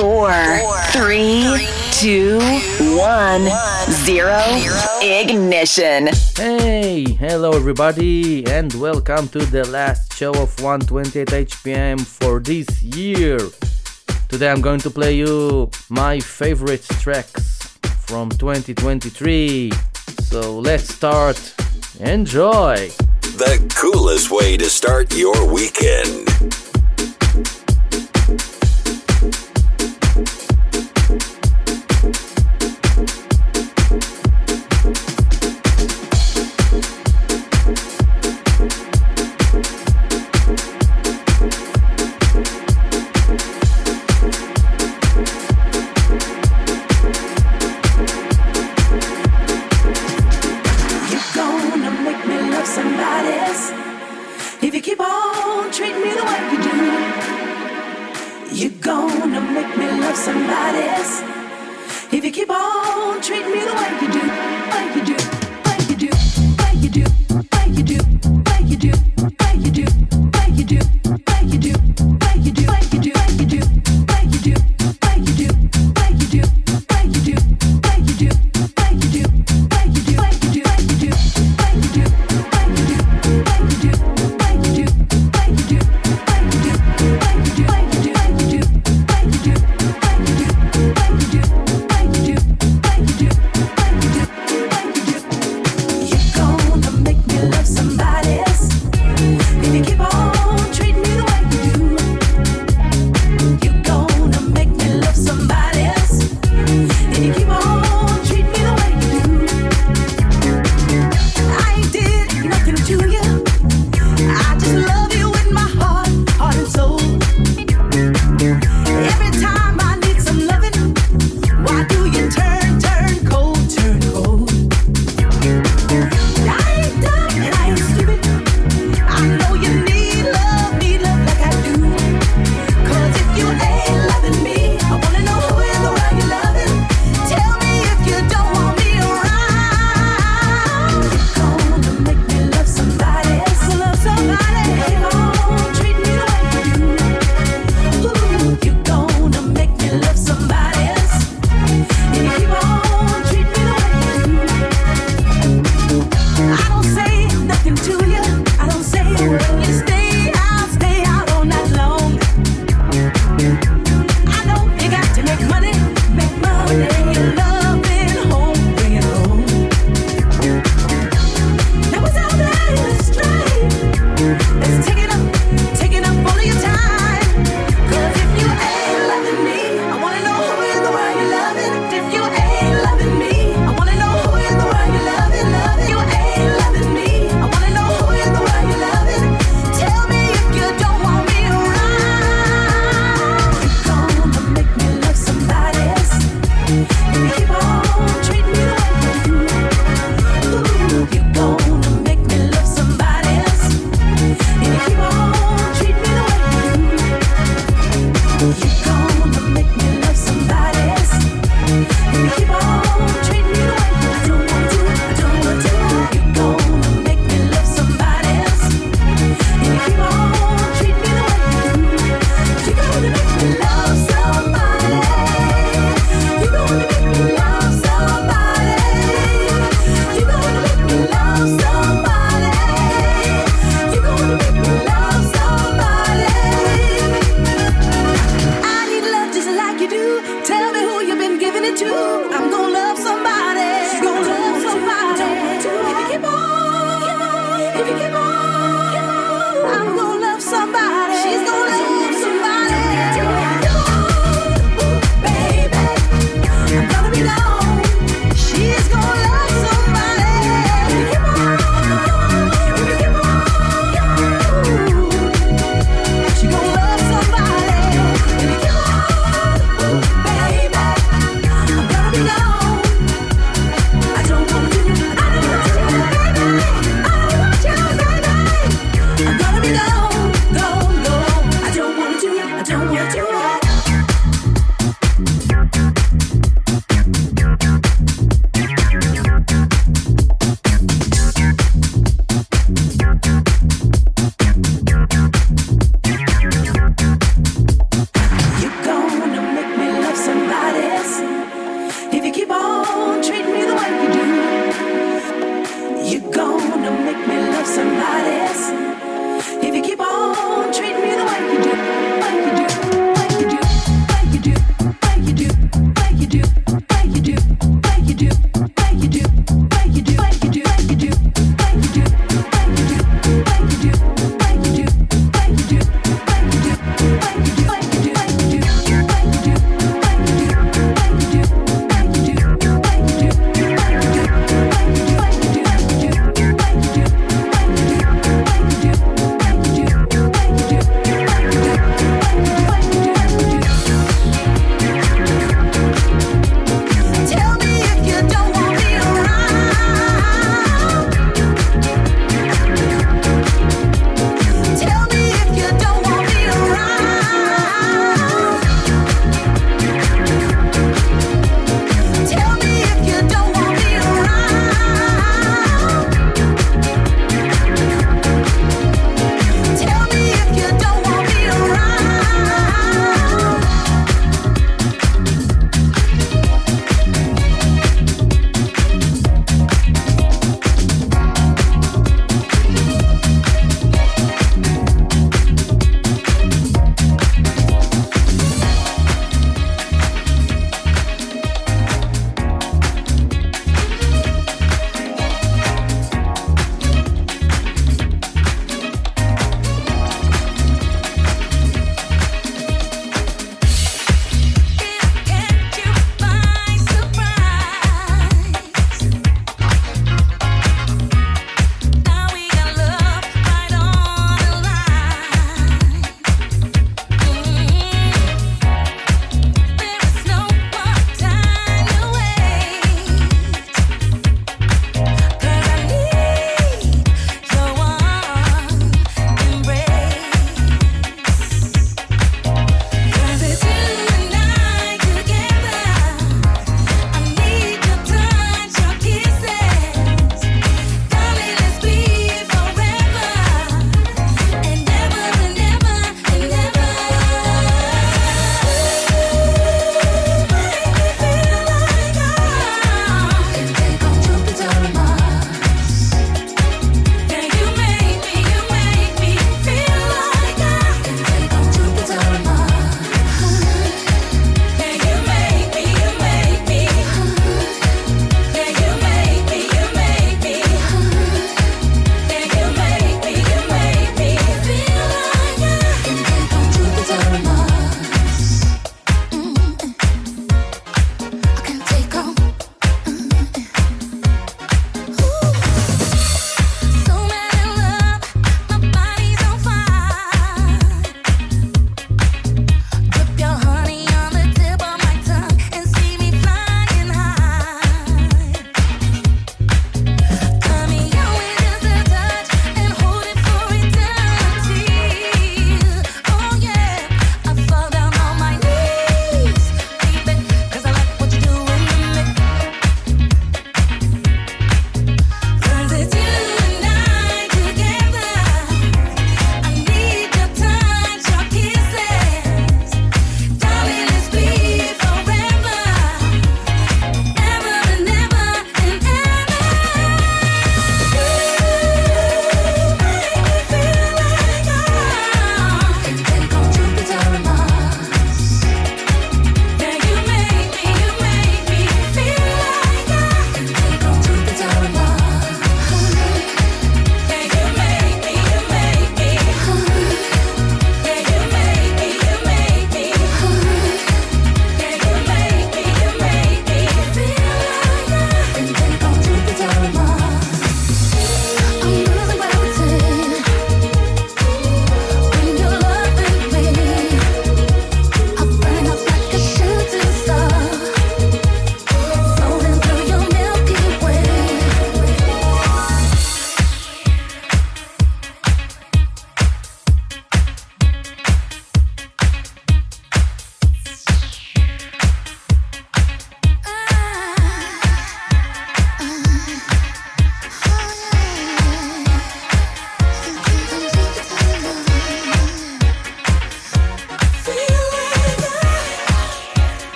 four, three, two, one, zero, ignition. Hey, hello everybody, and welcome to the last show of 128 HPM for this year. Today I'm going to play you my favorite tracks from 2023. So let's start. Enjoy! The coolest way to start your weekend.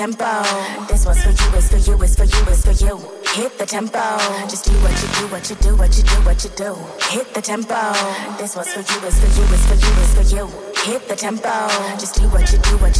tempo. This one's for you, it's for you, it's for you, it's for you. Hit the tempo. Just do what you do, what you do, what you do, what you do. Hit the tempo. This one's for you, it's for you, it's for you, it's for you. Hit the tempo. Just do what you do, what you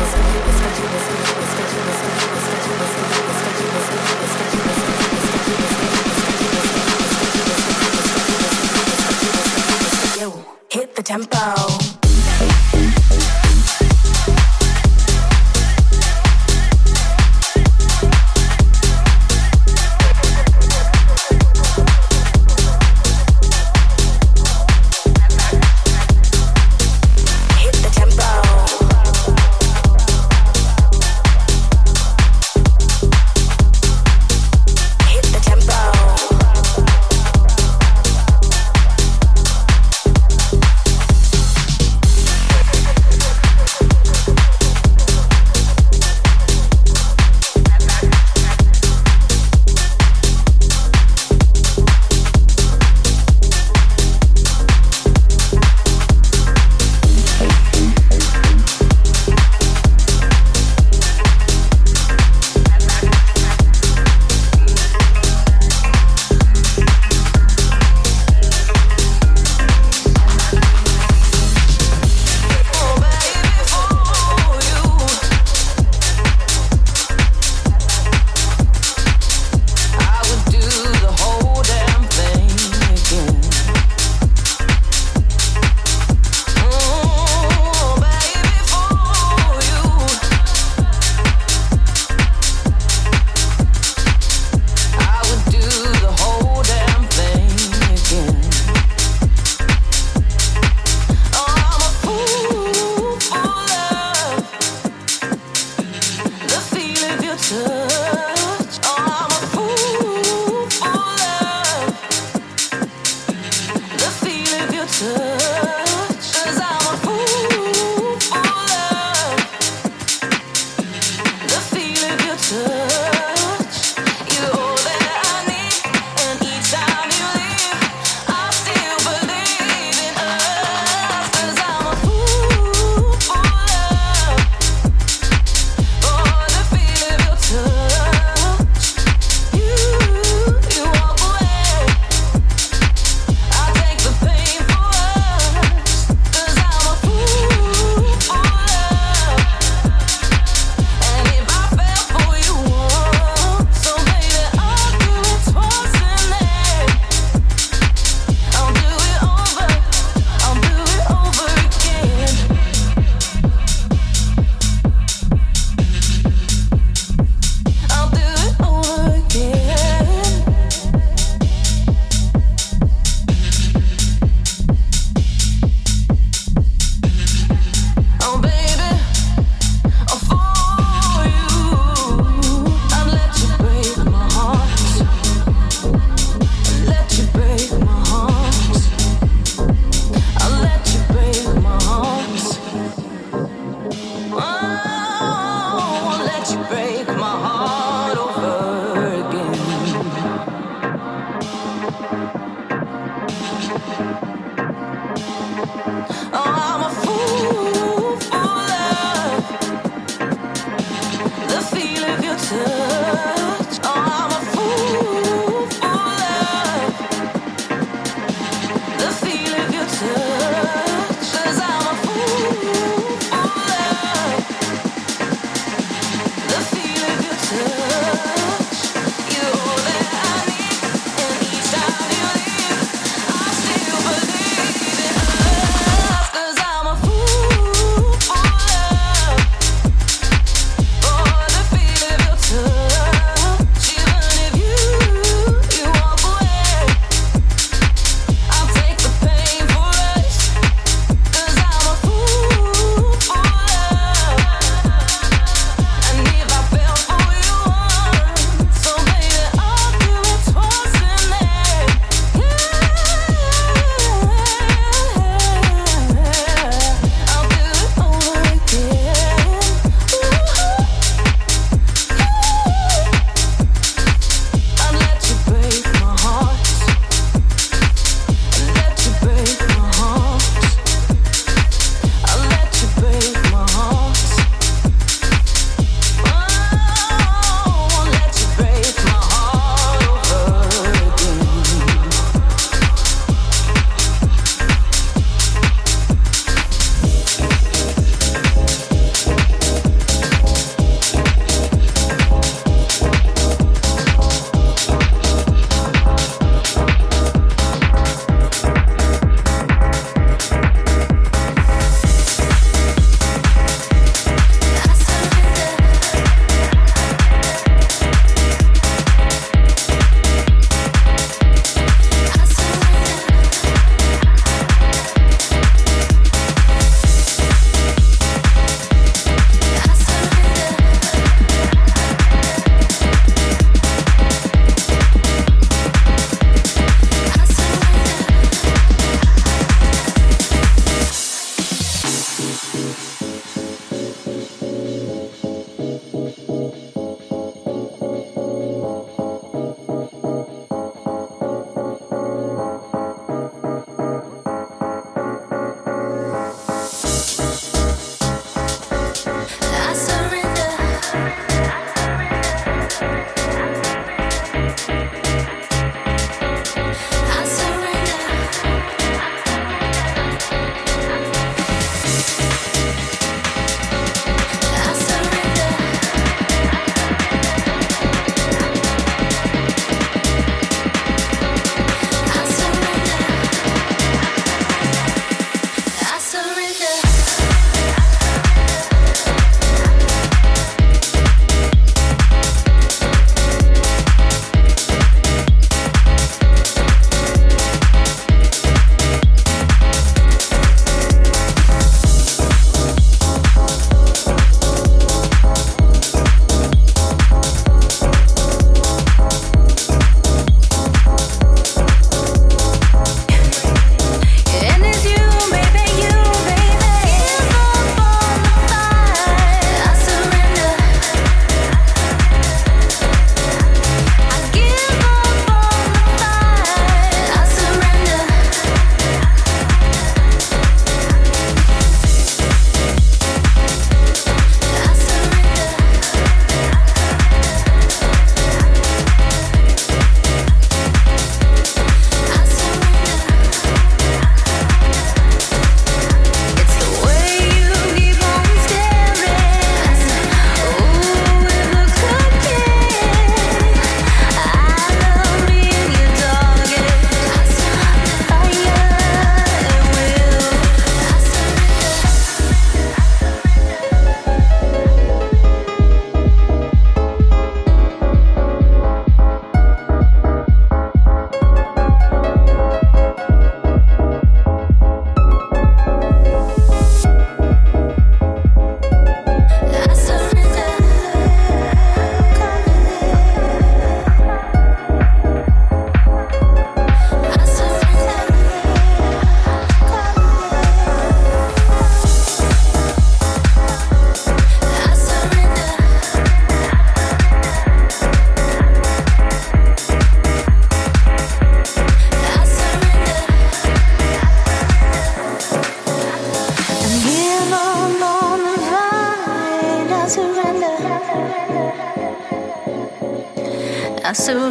Body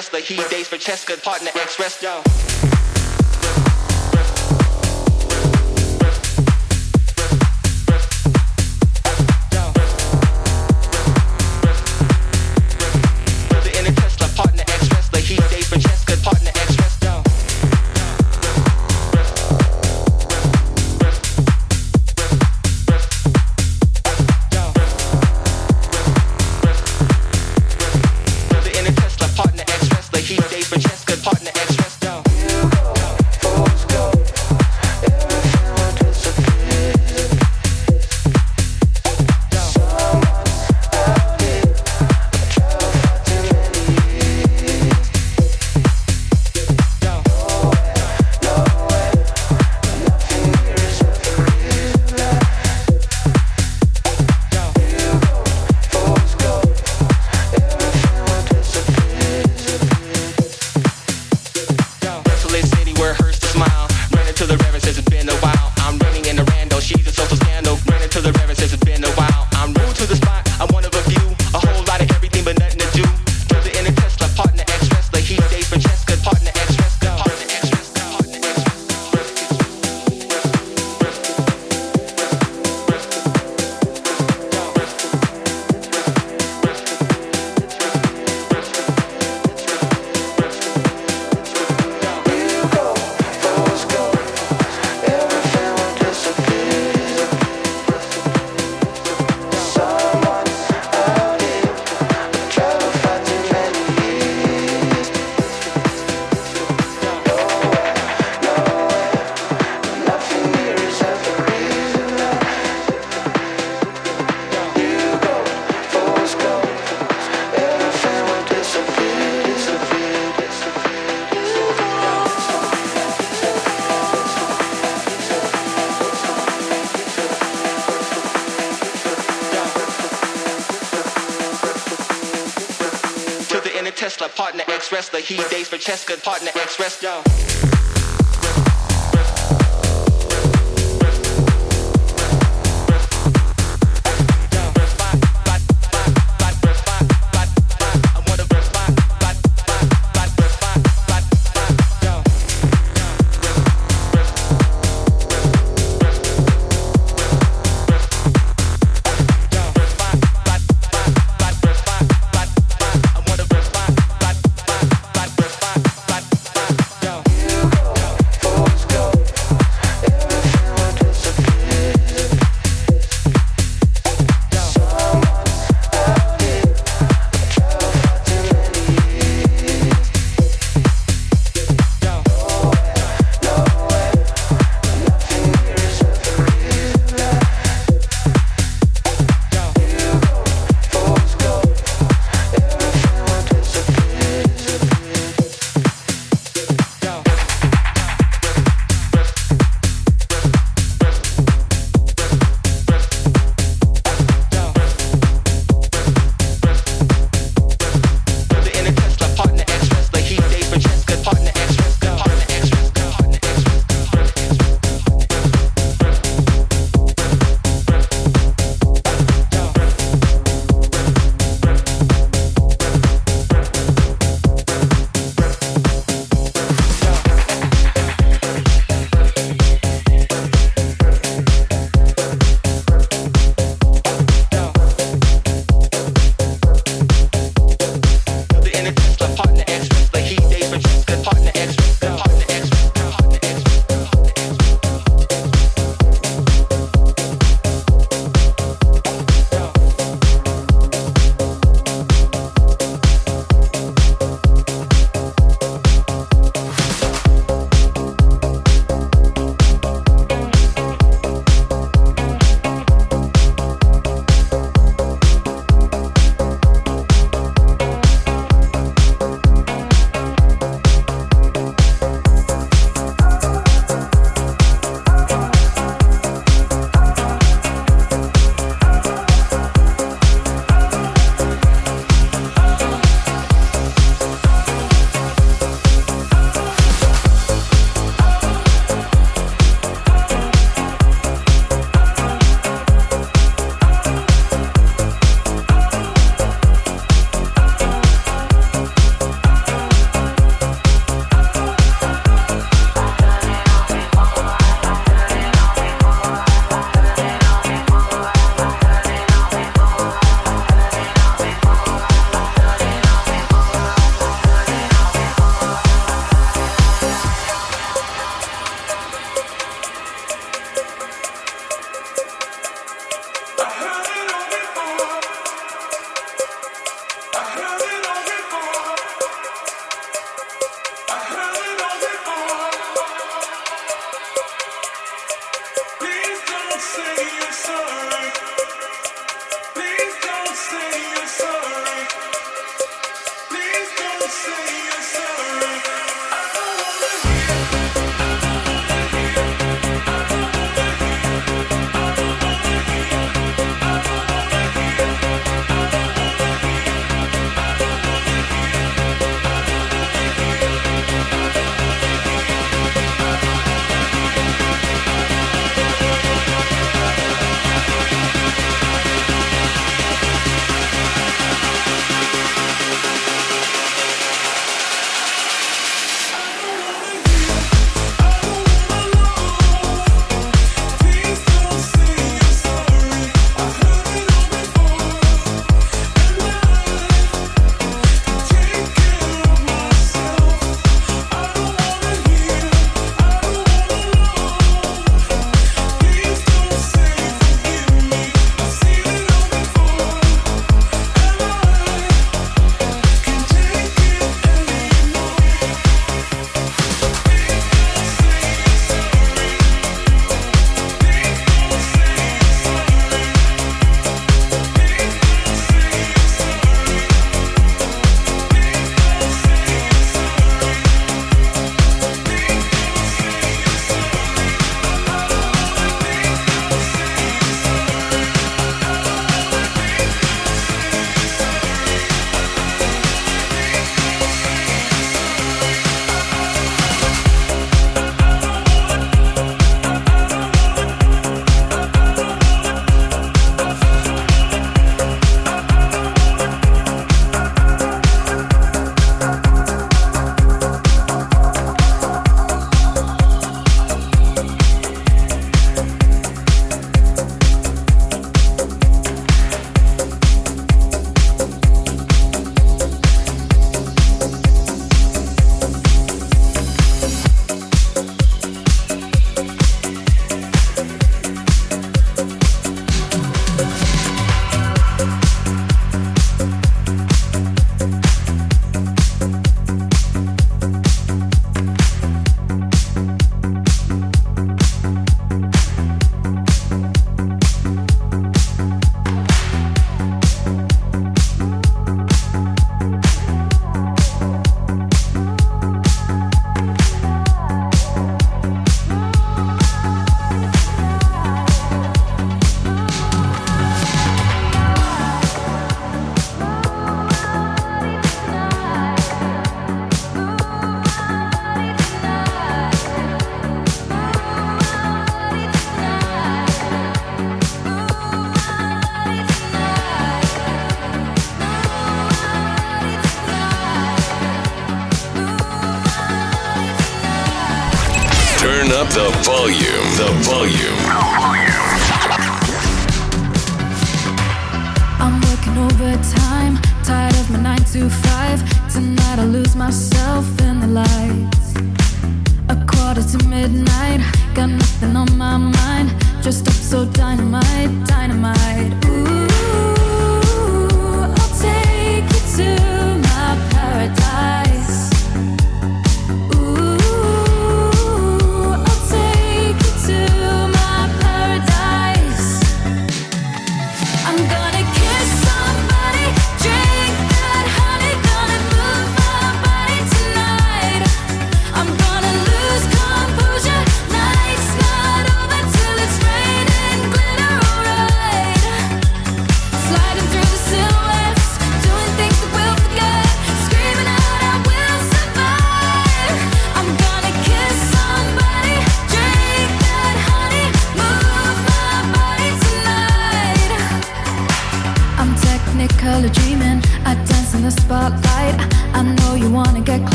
wrestler. He dates for Cheska, partner ex wrestler. He dates for Cheska, partner ex-wrestler.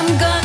I'm gonna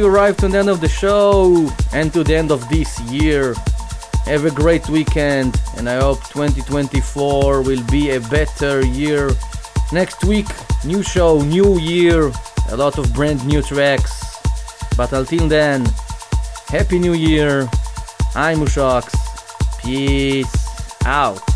we arrived to the end of the show and to the end of this year. Have a great weekend, and I hope 2024 will be a better year. Next week, new show, new year, a lot of brand new tracks. But until then, Happy New Year. I'm Mushox. Peace out.